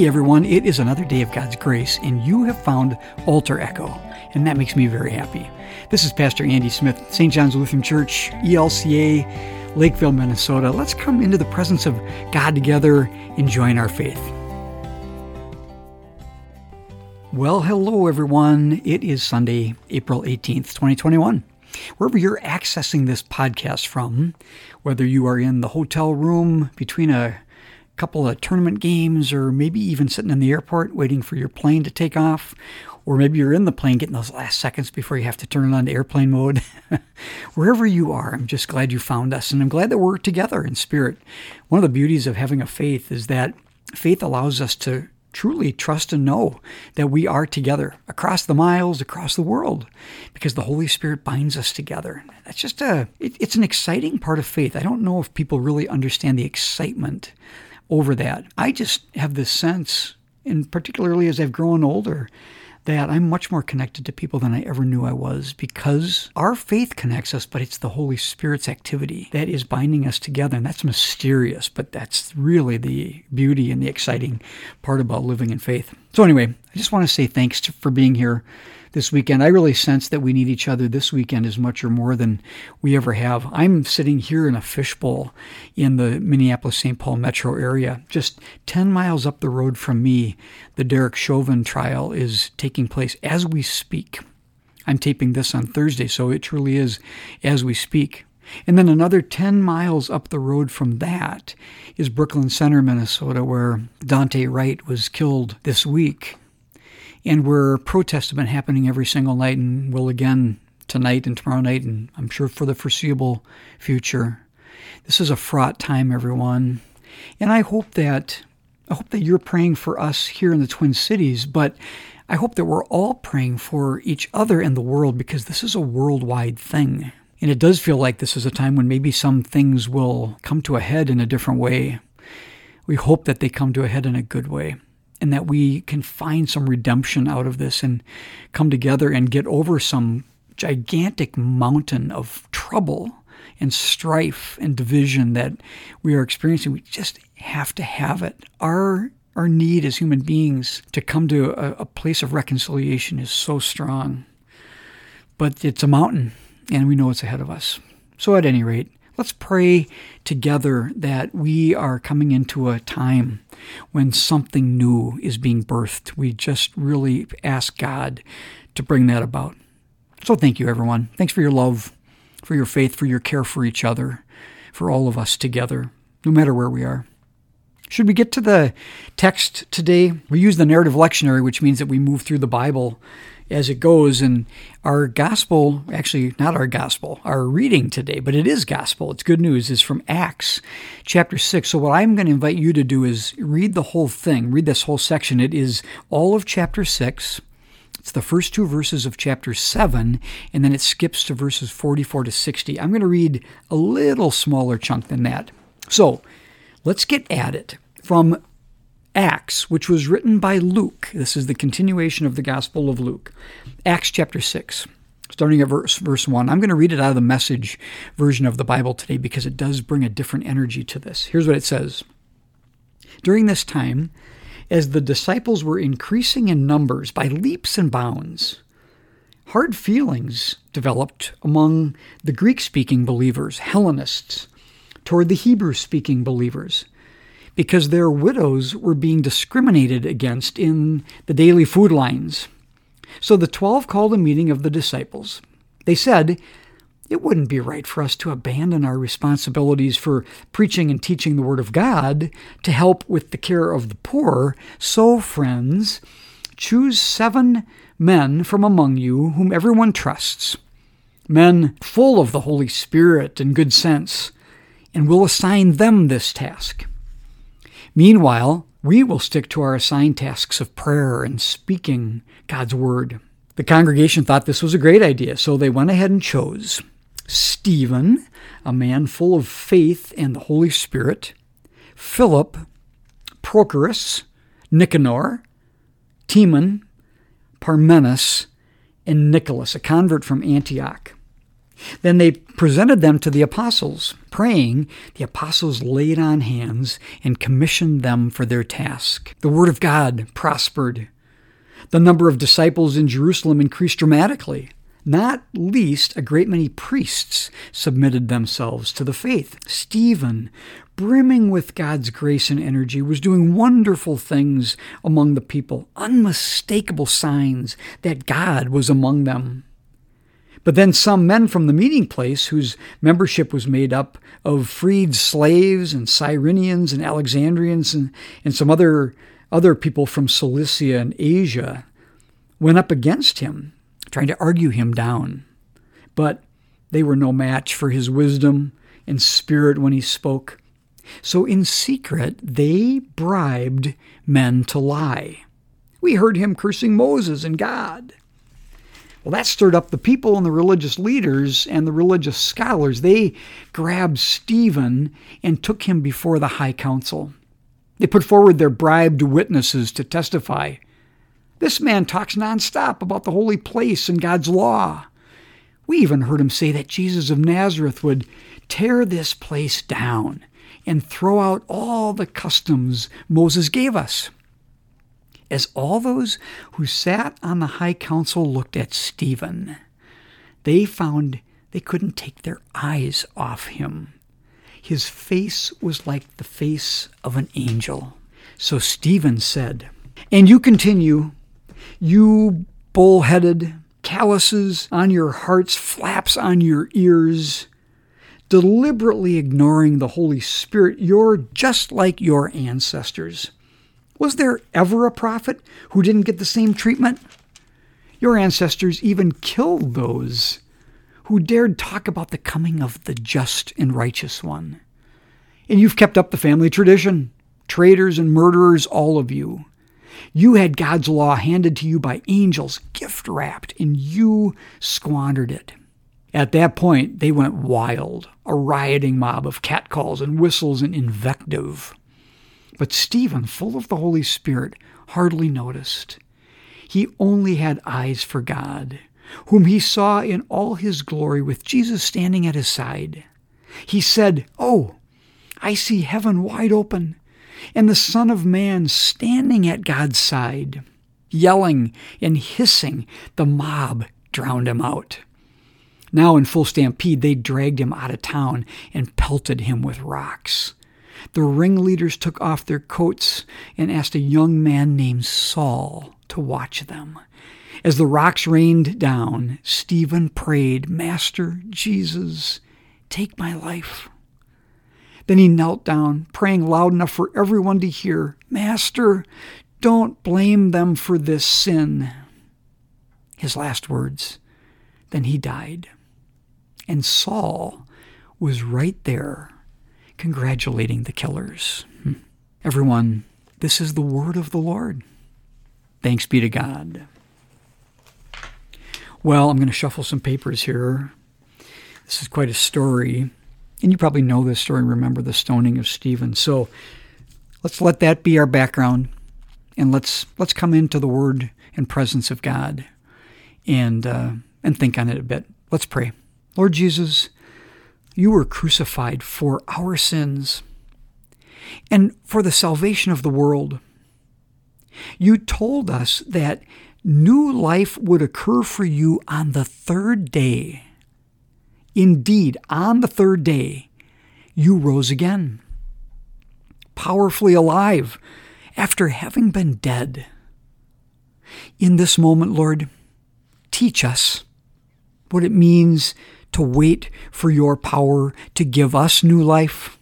Hey everyone, it is another day of God's grace, and you have found Altar Echo, and that makes me very happy. This is Pastor Andy Smith, St. John's Lutheran Church, ELCA, Lakeville, Minnesota. Let's come into the presence of God together and join our faith. Well, hello everyone. It is Sunday, April 18th, 2021. Wherever you're accessing this podcast from, whether you are in the hotel room between a couple of tournament games, or maybe even sitting in the airport waiting for your plane to take off, or maybe you're in the plane getting those last seconds before you have to turn it on to airplane mode. Wherever you are, I'm just glad you found us, and I'm glad that we're together in spirit. One of the beauties of having a faith is that faith allows us to truly trust and know that we are together across the miles, across the world, because the Holy Spirit binds us together. That's just a, it, it's an exciting part of faith. I don't know if people really understand the excitement over that. I just have this sense, and particularly as I've grown older, that I'm much more connected to people than I ever knew I was because our faith connects us, but it's the Holy Spirit's activity that is binding us together. And that's mysterious, but that's really the beauty and the exciting part about living in faith. So, anyway, I just want to say thanks to, for being here this weekend. I really sense that we need each other this weekend as much or more than we ever have. I'm sitting here in a fishbowl in the Minneapolis St. Paul metro area. Just 10 miles up the road from me, the Derek Chauvin trial is taking place as we speak. I'm taping this on Thursday, so it truly is as we speak. And then another 10 miles up the road from that is Brooklyn Center, Minnesota, where Daunte Wright was killed this week and where protests have been happening every single night and will again tonight and tomorrow night, and I'm sure for the foreseeable future. This is a fraught time, everyone. And I hope that I hope that you're praying for us here in the Twin Cities, but I hope that we're all praying for each other in the world because this is a worldwide thing. And it does feel like this is a time when maybe some things will come to a head in a different way. We hope that they come to a head in a good way and that we can find some redemption out of this and come together and get over some gigantic mountain of trouble and strife and division that we are experiencing. We just have to have it. Our our need as human beings to come to a, a place of reconciliation is so strong. But it's a mountain, and we know it's ahead of us. So, at any rate, Let's pray together that we are coming into a time when something new is being birthed. We just really ask God to bring that about. So thank you, everyone. Thanks for your love, for your faith, for your care for each other, for all of us together, no matter where we are. Should we get to the text today? We use the narrative lectionary, which means that we move through the Bible as it goes. And our gospel, actually, not our gospel, our reading today, but it is gospel. It's good news, is from Acts chapter 6. So, what I'm going to invite you to do is read the whole thing, read this whole section. It is all of chapter 6. It's the first two verses of chapter 7, and then it skips to verses 44 to 60. I'm going to read a little smaller chunk than that. So, let's get at it. From Acts, which was written by Luke. This is the continuation of the Gospel of Luke. Acts chapter 6, starting at verse, verse 1. I'm going to read it out of the message version of the Bible today because it does bring a different energy to this. Here's what it says During this time, as the disciples were increasing in numbers by leaps and bounds, hard feelings developed among the Greek speaking believers, Hellenists, toward the Hebrew speaking believers because their widows were being discriminated against in the daily food lines. So the twelve called a meeting of the disciples. They said, It wouldn't be right for us to abandon our responsibilities for preaching and teaching the Word of God to help with the care of the poor. So, friends, choose seven men from among you whom everyone trusts, men full of the Holy Spirit and good sense, and we'll assign them this task. Meanwhile, we will stick to our assigned tasks of prayer and speaking God's word. The congregation thought this was a great idea, so they went ahead and chose Stephen, a man full of faith and the Holy Spirit, Philip, Prochorus, Nicanor, Timon, Parmenas, and Nicholas, a convert from Antioch. Then they presented them to the apostles. Praying, the apostles laid on hands and commissioned them for their task. The word of God prospered. The number of disciples in Jerusalem increased dramatically. Not least, a great many priests submitted themselves to the faith. Stephen, brimming with God's grace and energy, was doing wonderful things among the people, unmistakable signs that God was among them. But then some men from the meeting place, whose membership was made up of freed slaves and Cyrenians and Alexandrians and, and some other, other people from Cilicia and Asia, went up against him, trying to argue him down. But they were no match for his wisdom and spirit when he spoke. So in secret, they bribed men to lie. We heard him cursing Moses and God. Well, that stirred up the people and the religious leaders and the religious scholars. They grabbed Stephen and took him before the high council. They put forward their bribed witnesses to testify. This man talks nonstop about the holy place and God's law. We even heard him say that Jesus of Nazareth would tear this place down and throw out all the customs Moses gave us as all those who sat on the high council looked at Stephen, they found they couldn't take their eyes off him. His face was like the face of an angel. So Stephen said, And you continue, you bull-headed, calluses on your hearts, flaps on your ears, deliberately ignoring the Holy Spirit, you're just like your ancestors. Was there ever a prophet who didn't get the same treatment? Your ancestors even killed those who dared talk about the coming of the just and righteous one. And you've kept up the family tradition. Traitors and murderers, all of you. You had God's law handed to you by angels, gift wrapped, and you squandered it. At that point, they went wild, a rioting mob of catcalls and whistles and invective. But Stephen, full of the Holy Spirit, hardly noticed. He only had eyes for God, whom he saw in all his glory with Jesus standing at his side. He said, Oh, I see heaven wide open and the Son of Man standing at God's side. Yelling and hissing, the mob drowned him out. Now, in full stampede, they dragged him out of town and pelted him with rocks. The ringleaders took off their coats and asked a young man named Saul to watch them. As the rocks rained down, Stephen prayed, Master Jesus, take my life. Then he knelt down, praying loud enough for everyone to hear, Master, don't blame them for this sin. His last words. Then he died. And Saul was right there congratulating the killers. Hmm. Everyone, this is the word of the Lord. Thanks be to God. Well, I'm going to shuffle some papers here. This is quite a story. And you probably know this story, remember the stoning of Stephen. So let's let that be our background and let's let's come into the word and presence of God and uh, and think on it a bit. Let's pray. Lord Jesus, you were crucified for our sins and for the salvation of the world. You told us that new life would occur for you on the third day. Indeed, on the third day, you rose again, powerfully alive after having been dead. In this moment, Lord, teach us what it means to wait for your power to give us new life.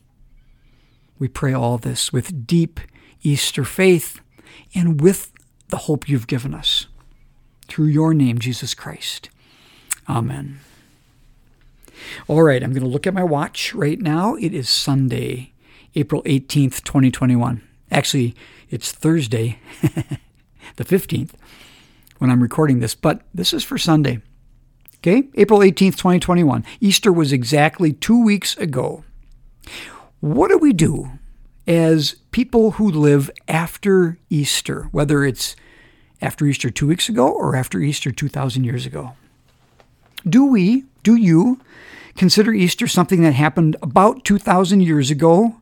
We pray all this with deep Easter faith and with the hope you've given us. Through your name, Jesus Christ. Amen. All right, I'm going to look at my watch right now. It is Sunday, April 18th, 2021. Actually, it's Thursday, the 15th, when I'm recording this, but this is for Sunday. Okay, April 18th, 2021. Easter was exactly two weeks ago. What do we do as people who live after Easter, whether it's after Easter two weeks ago or after Easter 2,000 years ago? Do we, do you, consider Easter something that happened about 2,000 years ago,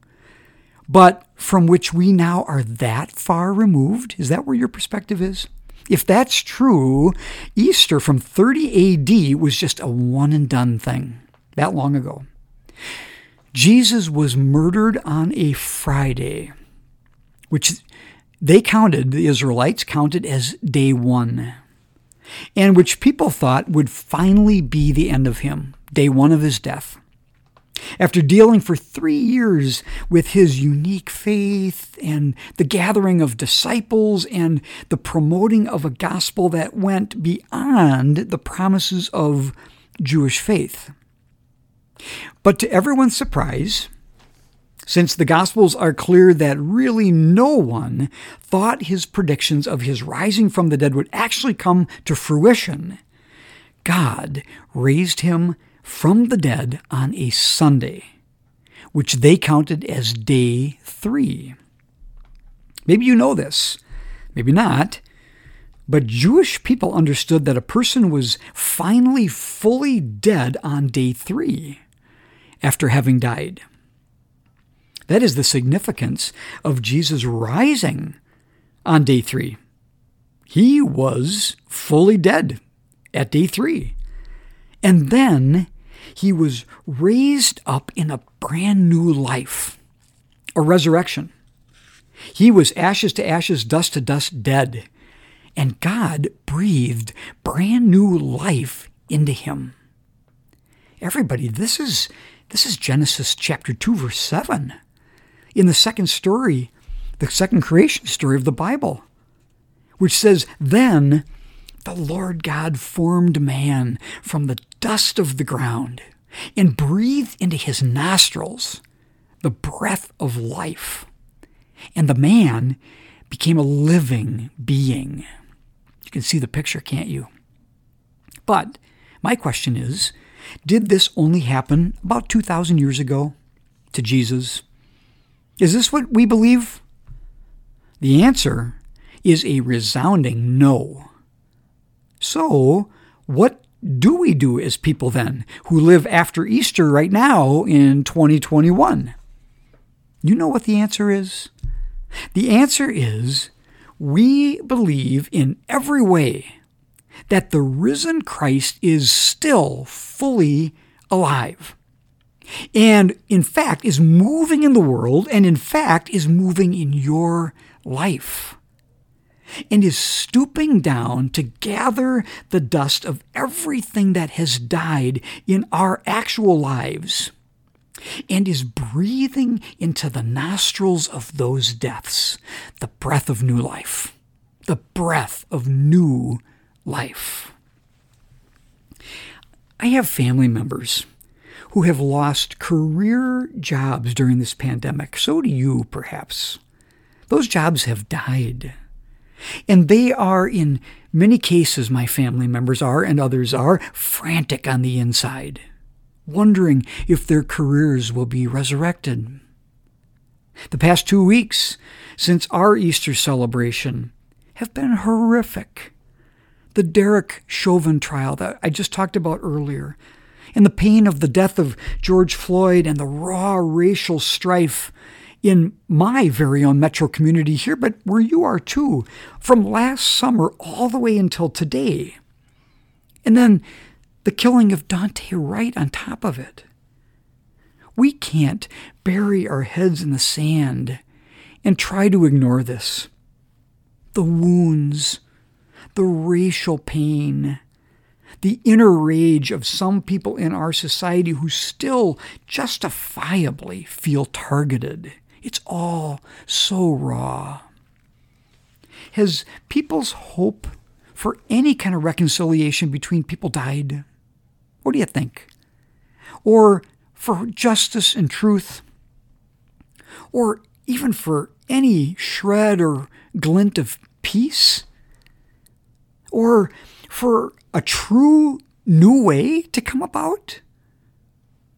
but from which we now are that far removed? Is that where your perspective is? If that's true, Easter from 30 AD was just a one and done thing that long ago. Jesus was murdered on a Friday, which they counted, the Israelites counted as day one, and which people thought would finally be the end of him, day one of his death. After dealing for three years with his unique faith and the gathering of disciples and the promoting of a gospel that went beyond the promises of Jewish faith. But to everyone's surprise, since the Gospels are clear that really no one thought his predictions of his rising from the dead would actually come to fruition, God raised him from the dead on a Sunday, which they counted as day three. Maybe you know this, maybe not, but Jewish people understood that a person was finally fully dead on day three after having died. That is the significance of Jesus rising on day three. He was fully dead at day three. And then he was raised up in a brand new life, a resurrection. He was ashes to ashes, dust to dust, dead. And God breathed brand new life into him. Everybody, this is this is Genesis chapter 2 verse 7. In the second story, the second creation story of the Bible, which says, "Then the Lord God formed man from the dust of the ground and breathed into his nostrils the breath of life. And the man became a living being. You can see the picture, can't you? But my question is did this only happen about 2,000 years ago to Jesus? Is this what we believe? The answer is a resounding no. So, what do we do as people then who live after Easter right now in 2021? You know what the answer is? The answer is we believe in every way that the risen Christ is still fully alive. And in fact, is moving in the world, and in fact, is moving in your life and is stooping down to gather the dust of everything that has died in our actual lives and is breathing into the nostrils of those deaths the breath of new life, the breath of new life. I have family members who have lost career jobs during this pandemic. So do you, perhaps. Those jobs have died. And they are, in many cases, my family members are, and others are, frantic on the inside, wondering if their careers will be resurrected. The past two weeks since our Easter celebration have been horrific. The Derek Chauvin trial that I just talked about earlier, and the pain of the death of George Floyd and the raw racial strife in my very own metro community here, but where you are too, from last summer all the way until today. And then the killing of Daunte Wright on top of it. We can't bury our heads in the sand and try to ignore this. The wounds, the racial pain, the inner rage of some people in our society who still justifiably feel targeted it's all so raw. Has people's hope for any kind of reconciliation between people died? What do you think? Or for justice and truth? Or even for any shred or glint of peace? Or for a true new way to come about?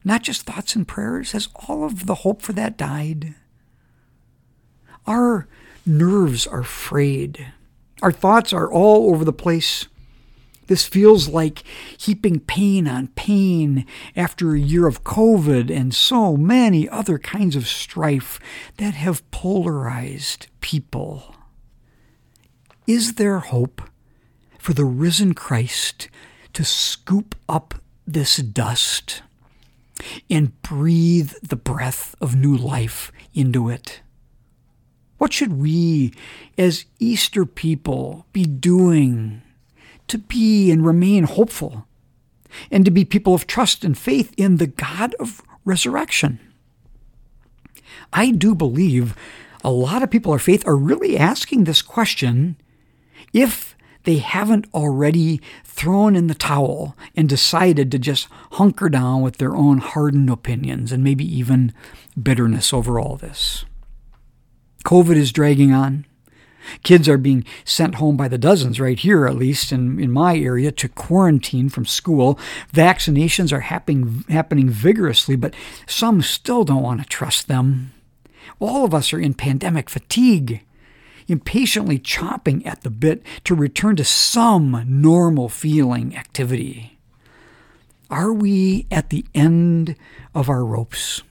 Not just thoughts and prayers. Has all of the hope for that died? Our nerves are frayed. Our thoughts are all over the place. This feels like heaping pain on pain after a year of COVID and so many other kinds of strife that have polarized people. Is there hope for the risen Christ to scoop up this dust and breathe the breath of new life into it? What should we, as Easter people, be doing to be and remain hopeful and to be people of trust and faith in the God of resurrection? I do believe a lot of people of faith are really asking this question if they haven't already thrown in the towel and decided to just hunker down with their own hardened opinions and maybe even bitterness over all this. COVID is dragging on. Kids are being sent home by the dozens, right here at least in, in my area, to quarantine from school. Vaccinations are happening, happening vigorously, but some still don't want to trust them. All of us are in pandemic fatigue, impatiently chopping at the bit to return to some normal feeling activity. Are we at the end of our ropes?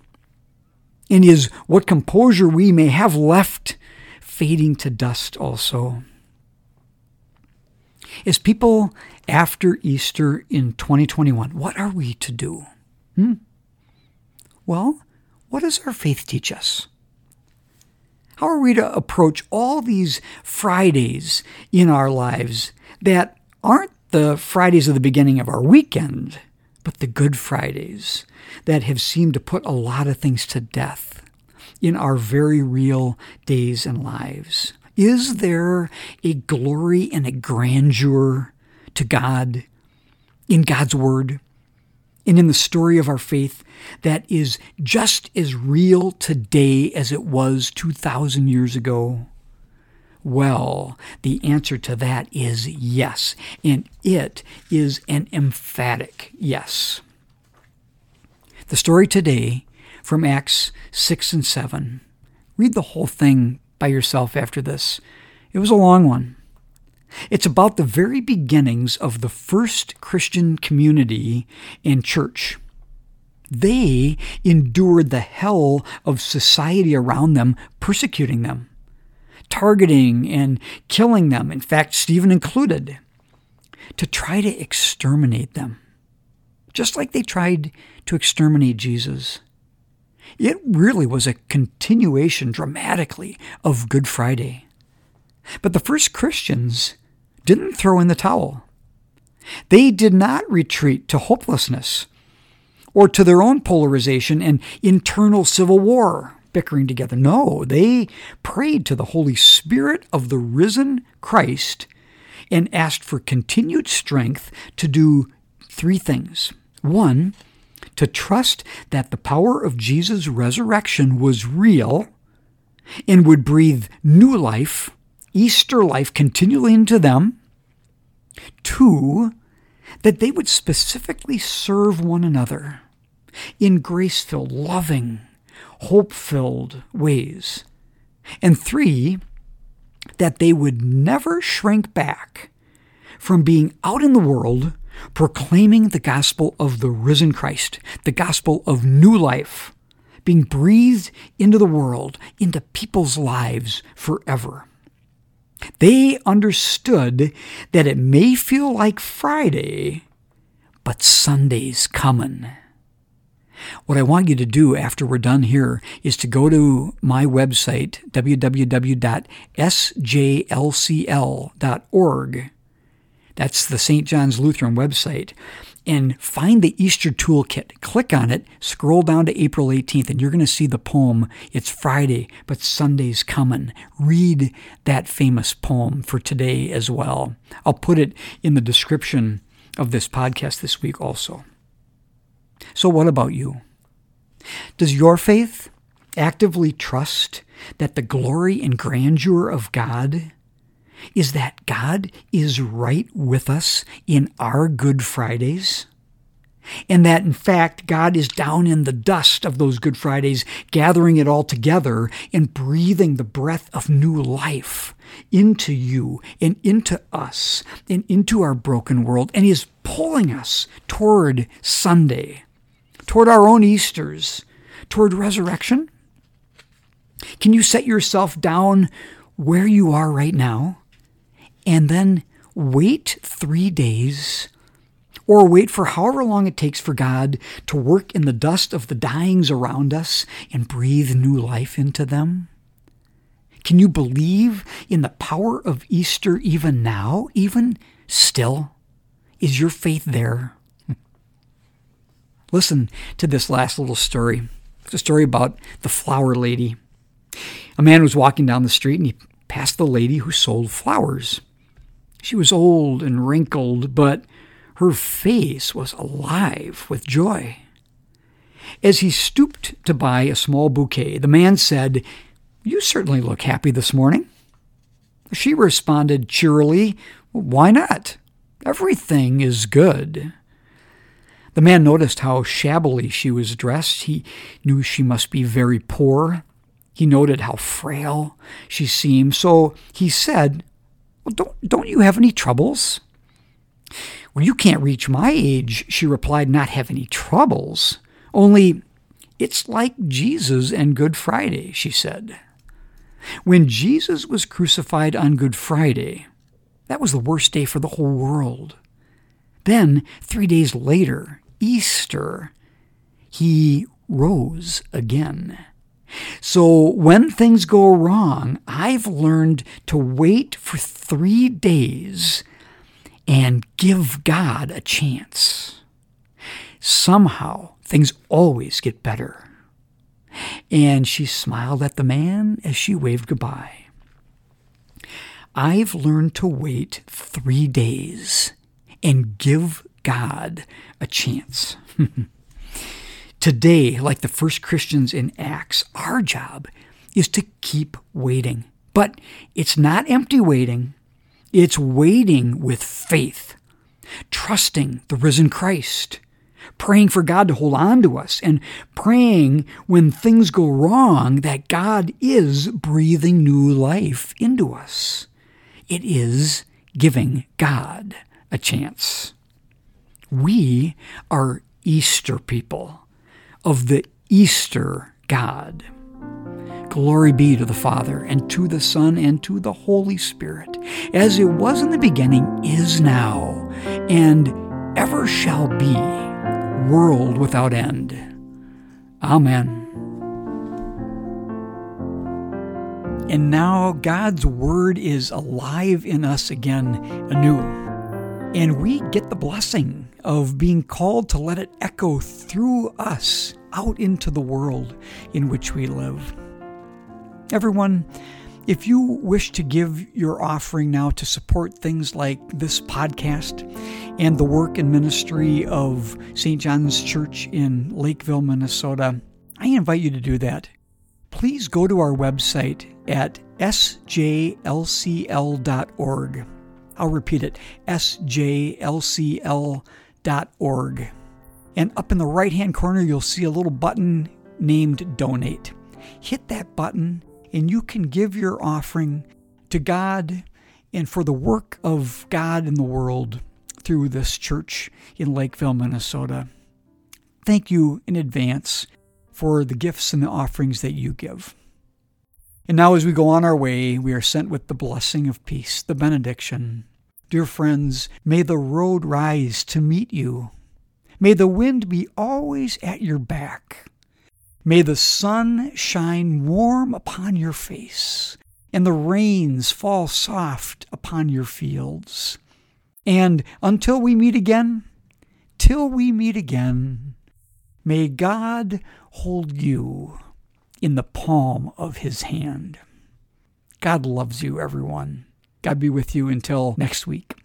And is what composure we may have left fading to dust also. As people after Easter in 2021, what are we to do? Hmm? Well, what does our faith teach us? How are we to approach all these Fridays in our lives that aren't the Fridays of the beginning of our weekend, but the Good Fridays that have seemed to put a lot of things to death? in our very real days and lives? Is there a glory and a grandeur to God in God's Word and in the story of our faith that is just as real today as it was 2,000 years ago? Well, the answer to that is yes, and it is an emphatic yes. The story today from Acts 6 and 7. Read the whole thing by yourself after this. It was a long one. It's about the very beginnings of the first Christian community and church. They endured the hell of society around them, persecuting them, targeting and killing them, in fact, Stephen included, to try to exterminate them, just like they tried to exterminate Jesus. It really was a continuation dramatically of Good Friday. But the first Christians didn't throw in the towel. They did not retreat to hopelessness or to their own polarization and internal civil war bickering together. No, they prayed to the Holy Spirit of the risen Christ and asked for continued strength to do three things. One, to trust that the power of Jesus' resurrection was real and would breathe new life, Easter life, continually into them. Two, that they would specifically serve one another in grace filled, loving, hope filled ways. And three, that they would never shrink back from being out in the world proclaiming the gospel of the risen Christ, the gospel of new life, being breathed into the world, into people's lives forever. They understood that it may feel like Friday, but Sunday's coming. What I want you to do after we're done here is to go to my website, www.sjlcl.org, that's the St. John's Lutheran website. And find the Easter Toolkit. Click on it, scroll down to April 18th, and you're going to see the poem. It's Friday, but Sunday's coming. Read that famous poem for today as well. I'll put it in the description of this podcast this week also. So, what about you? Does your faith actively trust that the glory and grandeur of God is that God is right with us in our Good Fridays? and that in fact God is down in the dust of those Good Fridays, gathering it all together and breathing the breath of new life into you and into us and into our broken world. And is pulling us toward Sunday, toward our own Easters, toward resurrection. Can you set yourself down where you are right now and then wait three days? or wait for however long it takes for God to work in the dust of the dyings around us and breathe new life into them? Can you believe in the power of Easter even now, even still? Is your faith there? Listen to this last little story. It's a story about the flower lady. A man was walking down the street and he passed the lady who sold flowers. She was old and wrinkled, but her face was alive with joy. As he stooped to buy a small bouquet, the man said, You certainly look happy this morning. She responded cheerily, Why not? Everything is good. The man noticed how shabbily she was dressed. He knew she must be very poor. He noted how frail she seemed. So he said, well, don't, don't you have any troubles? Well, you can't reach my age, she replied, not have any troubles. Only it's like Jesus and Good Friday, she said. When Jesus was crucified on Good Friday, that was the worst day for the whole world. Then, three days later, Easter, he rose again. So when things go wrong, I've learned to wait for three days and give God a chance. Somehow, things always get better. And she smiled at the man as she waved goodbye. I've learned to wait three days and give God a chance. Today, like the first Christians in Acts, our job is to keep waiting. But it's not empty waiting. It's waiting with faith, trusting the risen Christ, praying for God to hold on to us, and praying when things go wrong that God is breathing new life into us. It is giving God a chance. We are Easter people of the Easter God. Glory be to the Father, and to the Son, and to the Holy Spirit, as it was in the beginning, is now, and ever shall be, world without end. Amen. And now God's Word is alive in us again anew. And we get the blessing of being called to let it echo through us out into the world in which we live. Everyone, if you wish to give your offering now to support things like this podcast and the work and ministry of St. John's Church in Lakeville, Minnesota, I invite you to do that. Please go to our website at sjlcl.org. I'll repeat it sjlcl.org. And up in the right hand corner, you'll see a little button named Donate. Hit that button and you can give your offering to God and for the work of God in the world through this church in Lakeville, Minnesota. Thank you in advance for the gifts and the offerings that you give. And now, as we go on our way, we are sent with the blessing of peace, the benediction. Dear friends, may the road rise to meet you. May the wind be always at your back. May the sun shine warm upon your face, and the rains fall soft upon your fields. And until we meet again, till we meet again, may God hold you in the palm of his hand. God loves you, everyone. God be with you until next week.